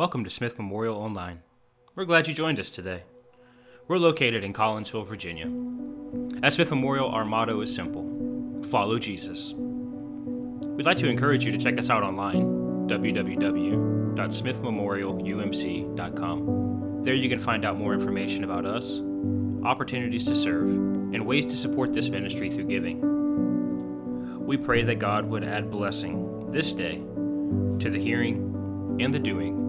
Welcome to Smith Memorial Online. We're glad you joined us today. We're located in Collinsville, Virginia. At Smith Memorial, our motto is simple follow Jesus. We'd like to encourage you to check us out online, www.smithmemorialumc.com. There you can find out more information about us, opportunities to serve, and ways to support this ministry through giving. We pray that God would add blessing this day to the hearing and the doing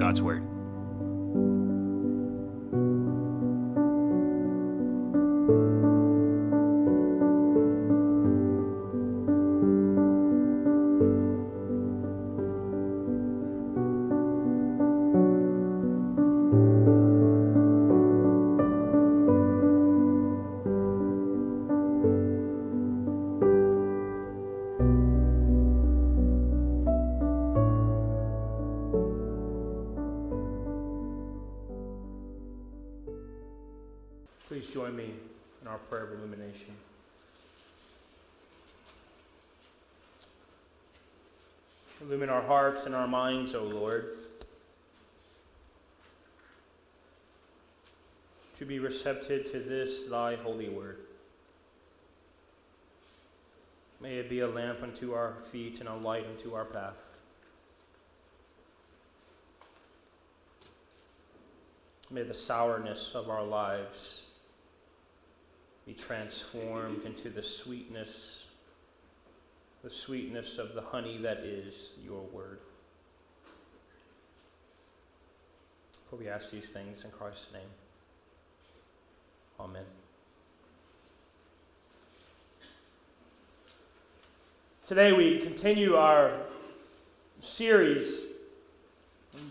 God's Word. Our hearts and our minds, O Lord, to be receptive to this thy holy word. May it be a lamp unto our feet and a light unto our path. May the sourness of our lives be transformed into the sweetness, the sweetness of the honey that is your word. For we ask these things in Christ's name. Amen. Today we continue our series,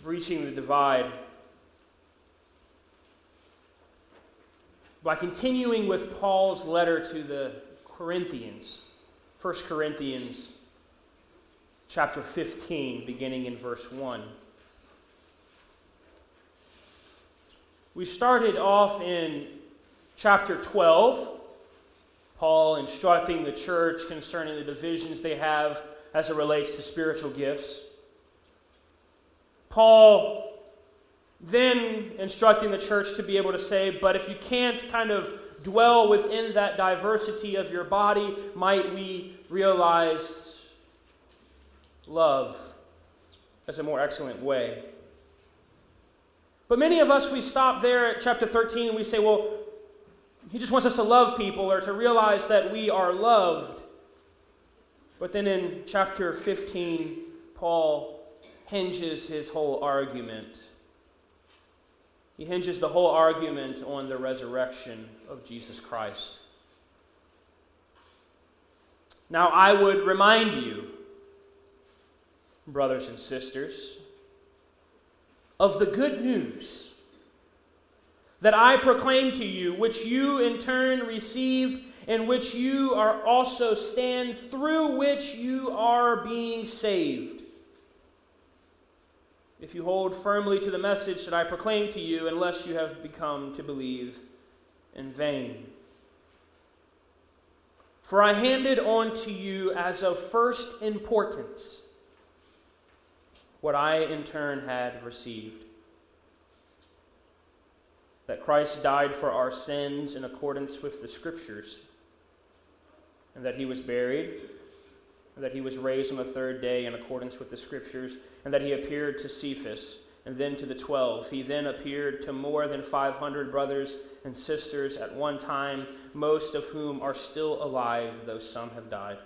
Breaching the Divide. by continuing with Paul's letter to the Corinthians, 1 Corinthians chapter 15, beginning in verse 1. We started off in chapter 12, Paul instructing the church concerning the divisions they have as it relates to spiritual gifts. Paul then instructing the church to be able to say, but if you can't kind of dwell within that diversity of your body, might we realize love as a more excellent way? But many of us, we stop there at chapter 13 and we say, well, he just wants us to love people or to realize that we are loved. But then in chapter 15, Paul hinges his whole argument he hinges the whole argument on the resurrection of Jesus Christ. Now, I would remind you, brothers and sisters, of the good news that I proclaim to you, which you in turn received, and which you are also stand, through which you are being saved if you hold firmly to the message that I proclaim to you, unless you have become to believe in vain. For I handed on to you as of first importance what I in turn had received that Christ died for our sins in accordance with the Scriptures, and that he was buried and that he was raised on the third day in accordance with the Scriptures, and that he appeared to Cephas, and then to the twelve. He then appeared to more than 500 brothers and sisters at one time, most of whom are still alive, though some have died.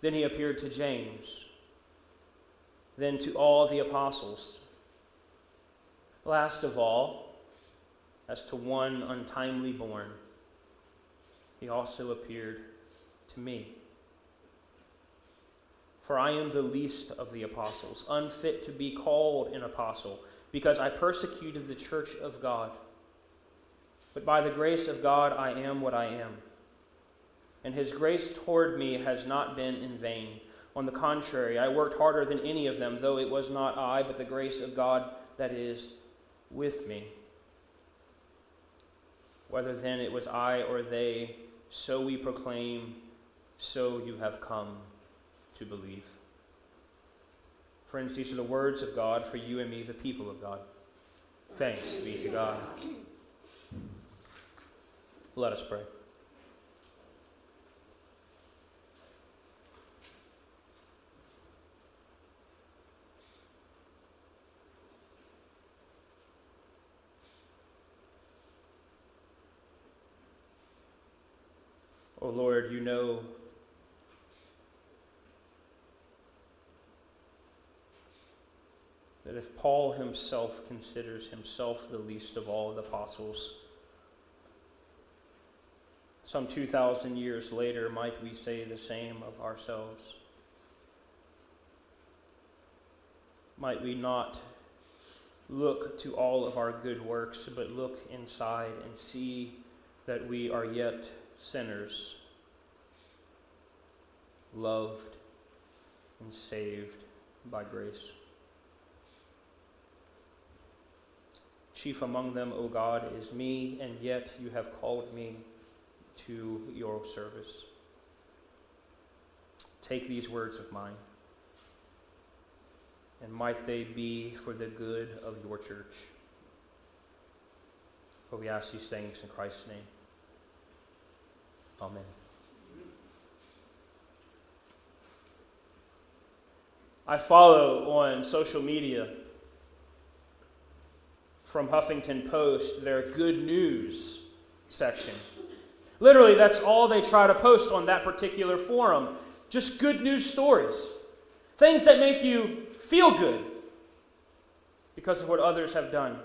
Then he appeared to James, then to all the apostles. Last of all, as to one untimely born, he also appeared to me. For I am the least of the apostles, unfit to be called an apostle, because I persecuted the church of God. But by the grace of God, I am what I am. And his grace toward me has not been in vain. On the contrary, I worked harder than any of them, though it was not I, but the grace of God that is with me. Whether then it was I or they, so we proclaim, so you have come to believe. Friends, these are the words of God for you and me, the people of God. Thanks be to God. Let us pray. Oh Lord, you know that if Paul himself considers himself the least of all the apostles, some 2,000 years later, might we say the same of ourselves? Might we not look to all of our good works, but look inside and see that we are yet sinners, loved and saved by grace. Chief among them, O God, is me, and yet you have called me to your service. Take these words of mine, and might they be for the good of your church. For we ask these things in Christ's name. Amen. I follow on social media from Huffington Post their good news section. Literally, that's all they try to post on that particular forum. Just good news stories. Things that make you feel good because of what others have done.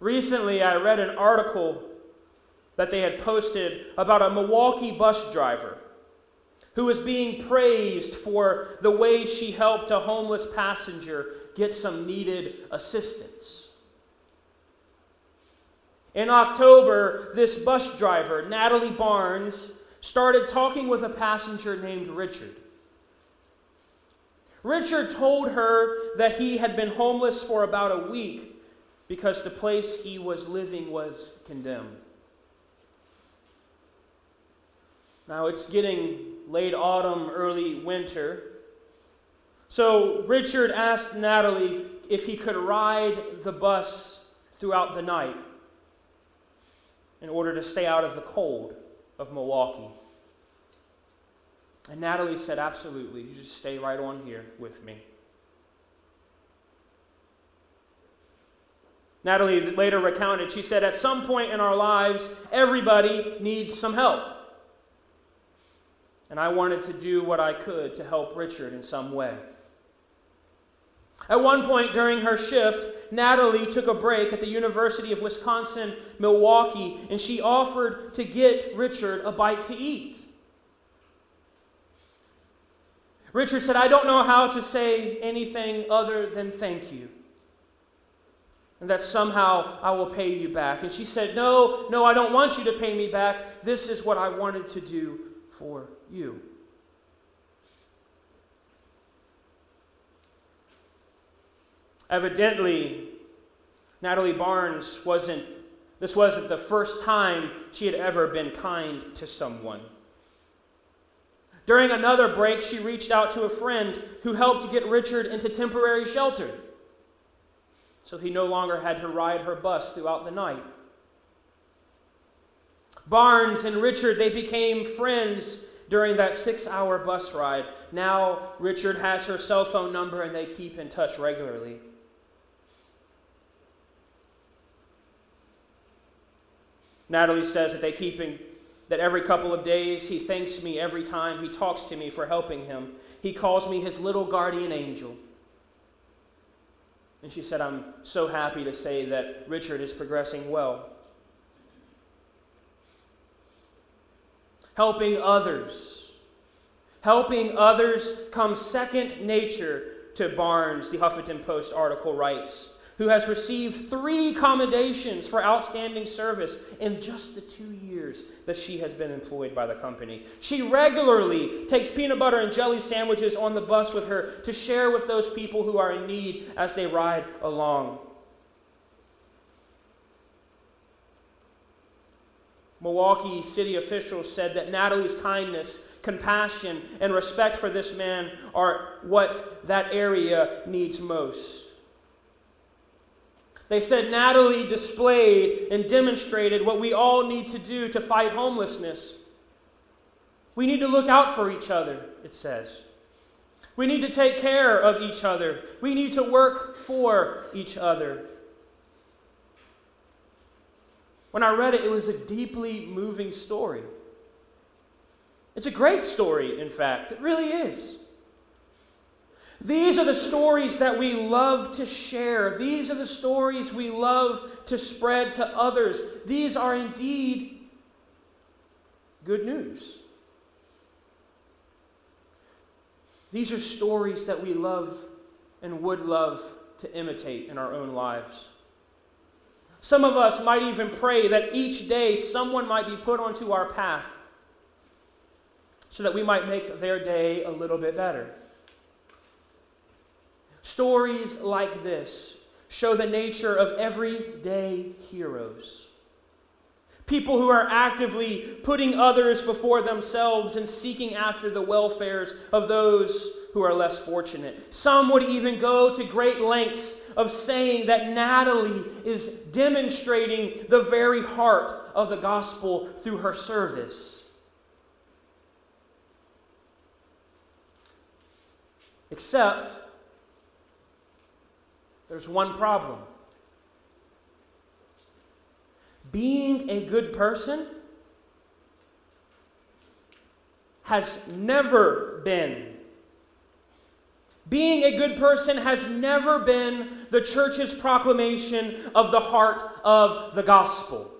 Recently, I read an article that they had posted about a Milwaukee bus driver who was being praised for the way she helped a homeless passenger get some needed assistance. In October, this bus driver, Natalie Barnes, started talking with a passenger named Richard. Richard told her that he had been homeless for about a week because the place he was living was condemned. Now it's getting late autumn, early winter. So Richard asked Natalie if he could ride the bus throughout the night in order to stay out of the cold of Milwaukee. And Natalie said, Absolutely. You just stay right on here with me. Natalie later recounted, she said, At some point in our lives, everybody needs some help and I wanted to do what I could to help Richard in some way. At one point during her shift, Natalie took a break at the University of Wisconsin Milwaukee and she offered to get Richard a bite to eat. Richard said, I don't know how to say anything other than thank you. And that somehow I will pay you back. And she said, No, no, I don't want you to pay me back. This is what I wanted to do for you. Evidently, Natalie Barnes wasn't, this wasn't the first time she had ever been kind to someone. During another break, she reached out to a friend who helped get Richard into temporary shelter so he no longer had to ride her bus throughout the night. Barnes and Richard, they became friends during that six hour bus ride. Now, Richard has her cell phone number and they keep in touch regularly. Natalie says that they keep him, that every couple of days he thanks me every time he talks to me for helping him. He calls me his little guardian angel. And she said, I'm so happy to say that Richard is progressing well. helping others. Helping others comes second nature to Barnes, the Huffington Post article writes, who has received three commendations for outstanding service in just the two years that she has been employed by the company. She regularly takes peanut butter and jelly sandwiches on the bus with her to share with those people who are in need as they ride along. Milwaukee city officials said that Natalie's kindness compassion, and respect for this man are what that area needs most. They said Natalie displayed and demonstrated what we all need to do to fight homelessness. We need to look out for each other, it says. We need to take care of each other. We need to work for each other. When I read it, it was a deeply moving story. It's a great story, in fact. It really is. These are the stories that we love to share. These are the stories we love to spread to others. These are indeed good news. These are stories that we love and would love to imitate in our own lives. Some of us might even pray that each day someone might be put onto our path so that we might make their day a little bit better. Stories like this show the nature of everyday heroes. People who are actively putting others before themselves and seeking after the welfares of those who are less fortunate. Some would even go to great lengths of saying that Natalie is demonstrating the very heart of the gospel through her service. Except, there's one problem. Being a good person has never been being a good person has never been the church's proclamation of the heart of the gospel.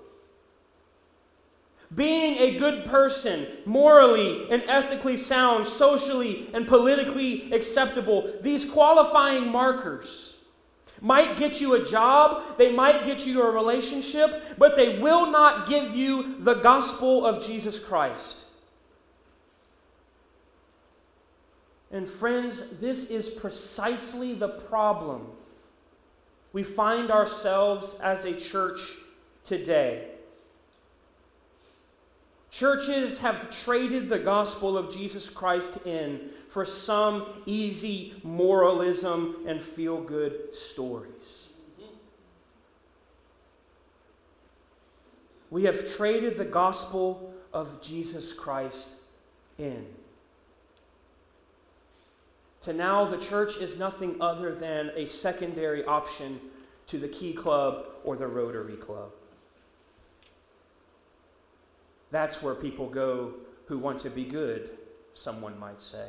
Being a good person, morally and ethically sound, socially and politically acceptable, these qualifying markers might get you a job, they might get you a relationship, but they will not give you the gospel of Jesus Christ. And friends, this is precisely the problem we find ourselves as a church today. Churches have traded the gospel of Jesus Christ in for some easy moralism and feel good stories. We have traded the gospel of Jesus Christ in to now the church is nothing other than a secondary option to the Key Club or the Rotary Club. That's where people go who want to be good, someone might say.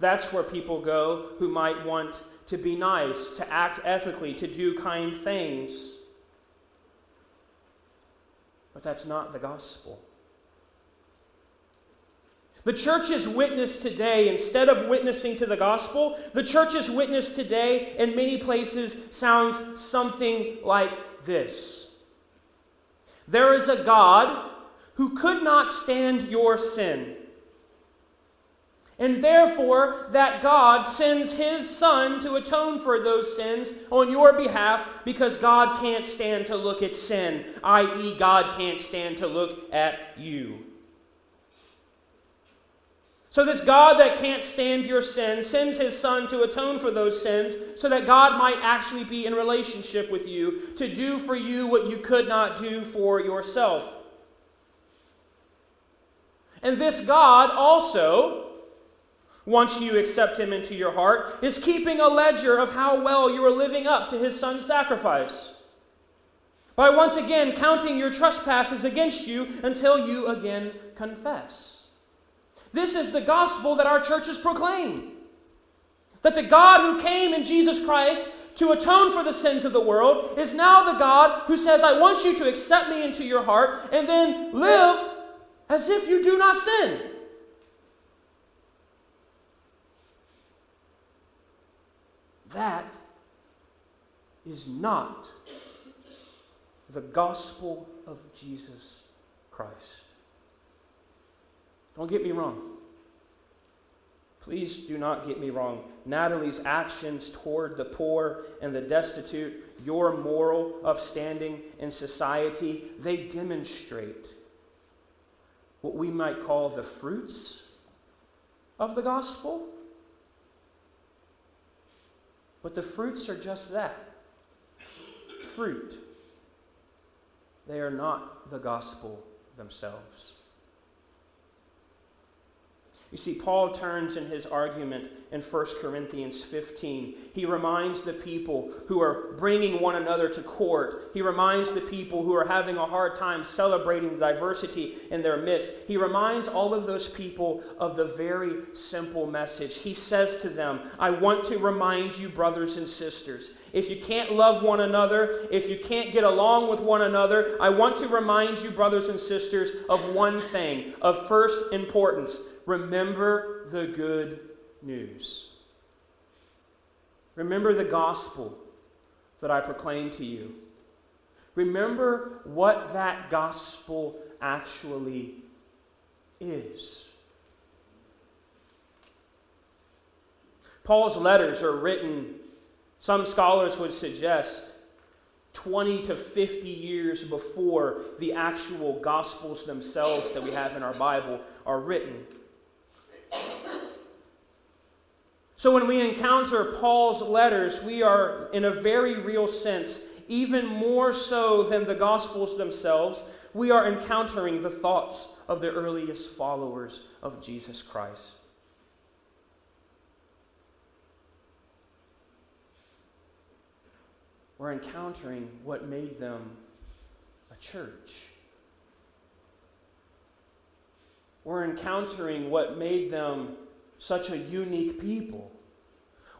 That's where people go who might want to be nice, to act ethically, to do kind things. But that's not the gospel. The church's witness today, instead of witnessing to the gospel, the church's witness today in many places sounds something like this There is a God who could not stand your sin. And therefore, that God sends his Son to atone for those sins on your behalf because God can't stand to look at sin, i.e., God can't stand to look at you. So, this God that can't stand your sin sends his Son to atone for those sins so that God might actually be in relationship with you to do for you what you could not do for yourself. And this God also, once you accept him into your heart, is keeping a ledger of how well you are living up to his Son's sacrifice. By once again counting your trespasses against you until you again confess. This is the gospel that our churches proclaim. That the God who came in Jesus Christ to atone for the sins of the world is now the God who says, I want you to accept me into your heart and then live as if you do not sin. That is not the gospel of Jesus Christ. Don't get me wrong. Please do not get me wrong. Natalie's actions toward the poor and the destitute, your moral upstanding in society, they demonstrate what we might call the fruits of the gospel. But the fruits are just that fruit. They are not the gospel themselves. You see, Paul turns in his argument in 1 Corinthians 15. He reminds the people who are bringing one another to court. He reminds the people who are having a hard time celebrating the diversity in their midst. He reminds all of those people of the very simple message. He says to them, I want to remind you, brothers and sisters, if you can't love one another, if you can't get along with one another, I want to remind you, brothers and sisters, of one thing of first importance remember the good news. Remember the gospel that I proclaim to you. Remember what that gospel actually is. Paul's letters are written, some scholars would suggest, 20 to 50 years before the actual gospels themselves that we have in our Bible are written. So when we encounter Paul's letters, we are, in a very real sense, even more so than the Gospels themselves, we are encountering the thoughts of the earliest followers of Jesus Christ. We're encountering what made them a church. We're encountering what made them such a unique people.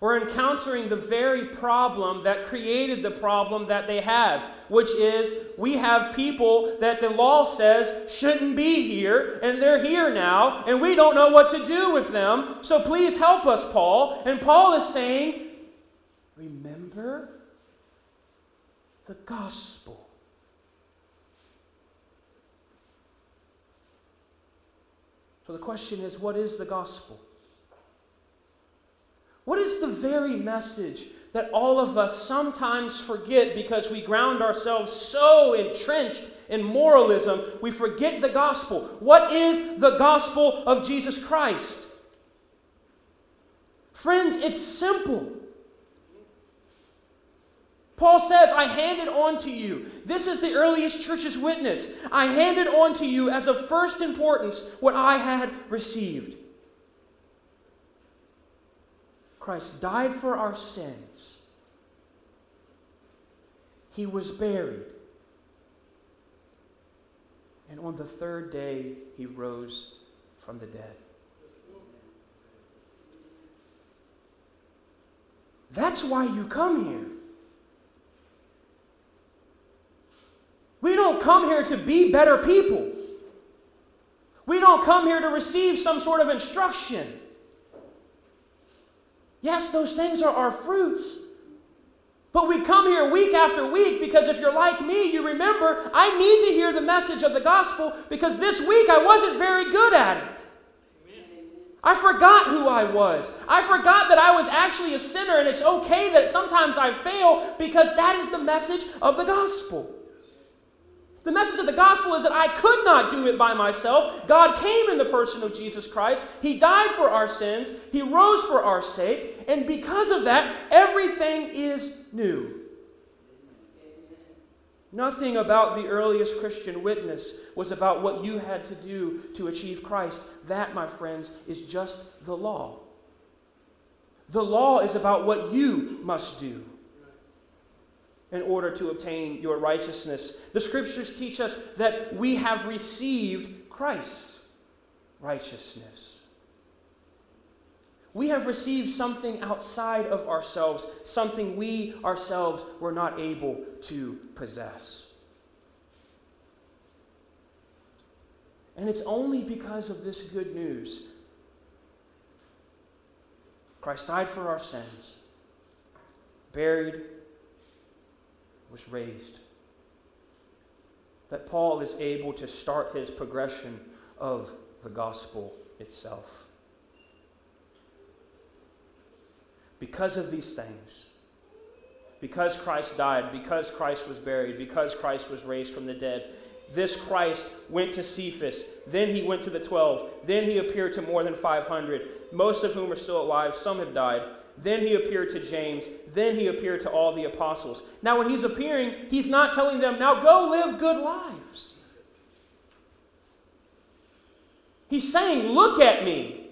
We're encountering the very problem that created the problem that they have, which is we have people that the law says shouldn't be here, and they're here now, and we don't know what to do with them. So please help us, Paul. And Paul is saying, Remember the gospel. So the question is, what is the gospel? What is the very message that all of us sometimes forget because we ground ourselves so entrenched in moralism, we forget the gospel? What is the gospel of Jesus Christ? Friends, it's simple. Paul says, I handed on to you. This is the earliest church's witness. I handed on to you as of first importance what I had received. Christ died for our sins. He was buried. And on the third day, he rose from the dead. That's why you come here. We don't come here to be better people. We don't come here to receive some sort of instruction. Yes, those things are our fruits. But we come here week after week because if you're like me, you remember I need to hear the message of the gospel because this week I wasn't very good at it. I forgot who I was. I forgot that I was actually a sinner, and it's okay that sometimes I fail because that is the message of the gospel. The message of the gospel is that I could not do it by myself. God came in the person of Jesus Christ. He died for our sins. He rose for our sake. And because of that, everything is new. Nothing about the earliest Christian witness was about what you had to do to achieve Christ. That, my friends, is just the law. The law is about what you must do in order to obtain your righteousness. The scriptures teach us that we have received Christ's righteousness. We have received something outside of ourselves, something we ourselves were not able to possess. And it's only because of this good news. Christ died for our sins, buried, was raised. That Paul is able to start his progression of the gospel itself. Because of these things, because Christ died, because Christ was buried, because Christ was raised from the dead, this Christ went to Cephas. Then he went to the 12. Then he appeared to more than 500, most of whom are still alive. Some have died. Then he appeared to James. Then he appeared to all the apostles. Now, when he's appearing, he's not telling them, now go live good lives. He's saying, look at me.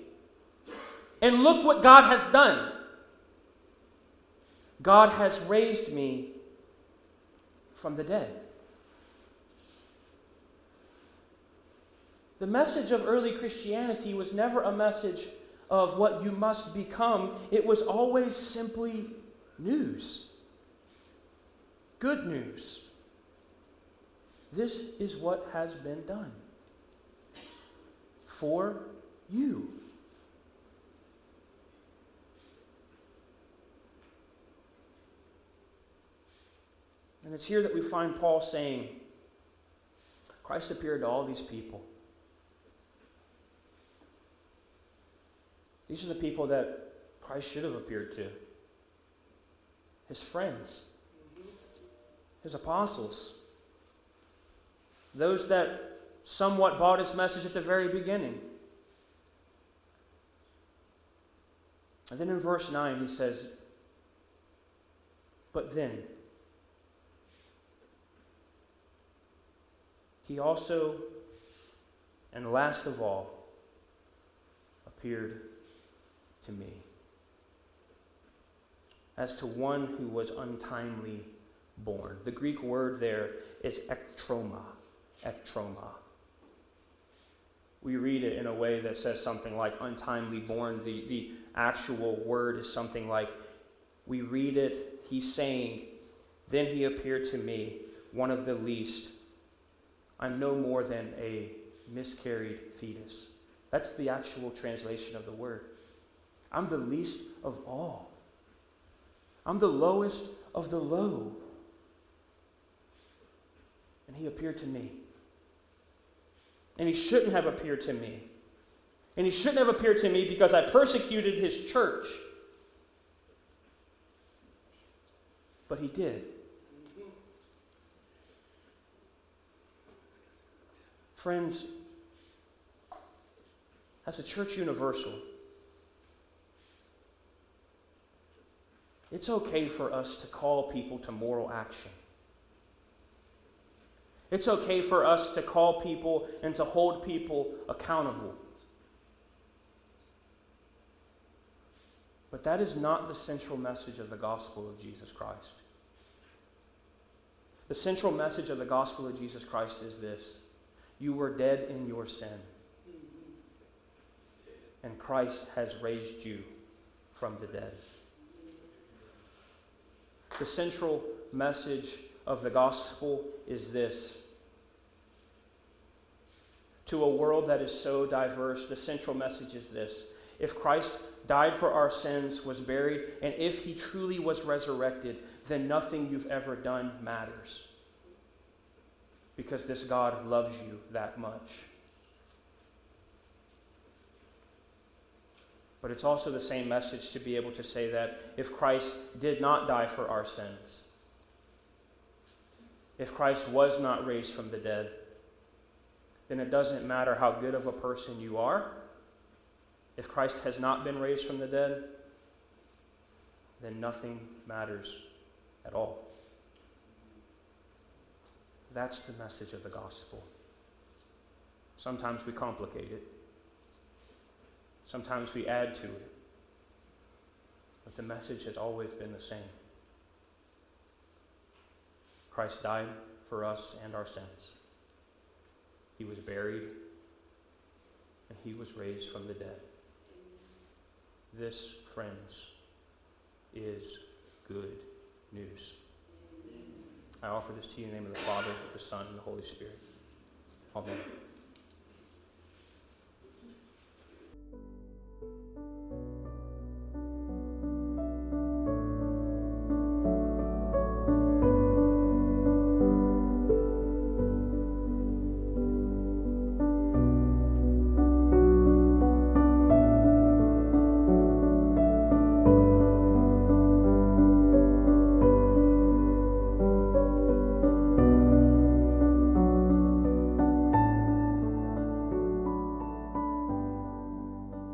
And look what God has done. God has raised me from the dead. The message of early Christianity was never a message of what you must become, it was always simply news. Good news. This is what has been done for you. And it's here that we find Paul saying, Christ appeared to all these people. These are the people that Christ should have appeared to. His friends, his apostles, those that somewhat bought his message at the very beginning. And then in verse 9, he says, But then, he also, and last of all, appeared to me. As to one who was untimely born. The Greek word there is ektroma. Ektroma. We read it in a way that says something like untimely born. The, the actual word is something like, we read it, he's saying, Then he appeared to me, one of the least. I'm no more than a miscarried fetus. That's the actual translation of the word. I'm the least of all. I'm the lowest of the low. And he appeared to me. And he shouldn't have appeared to me. And he shouldn't have appeared to me because I persecuted his church. But he did. Friends, as a church universal, It's okay for us to call people to moral action. It's okay for us to call people and to hold people accountable. But that is not the central message of the gospel of Jesus Christ. The central message of the gospel of Jesus Christ is this You were dead in your sin, and Christ has raised you from the dead the central message of the gospel is this. To a world that is so diverse, the central message is this. If Christ died for our sins, was buried, and if he truly was resurrected, then nothing you've ever done matters. Because this God loves you that much. But it's also the same message to be able to say that if Christ did not die for our sins, if Christ was not raised from the dead, then it doesn't matter how good of a person you are. If Christ has not been raised from the dead, then nothing matters at all. That's the message of the gospel. Sometimes we complicate it. Sometimes we add to it. But the message has always been the same Christ died for us and our sins. He was buried, and he was raised from the dead. This, friends, is good news. I offer this to you in the name of the Father, the Son, and the Holy Spirit. Amen.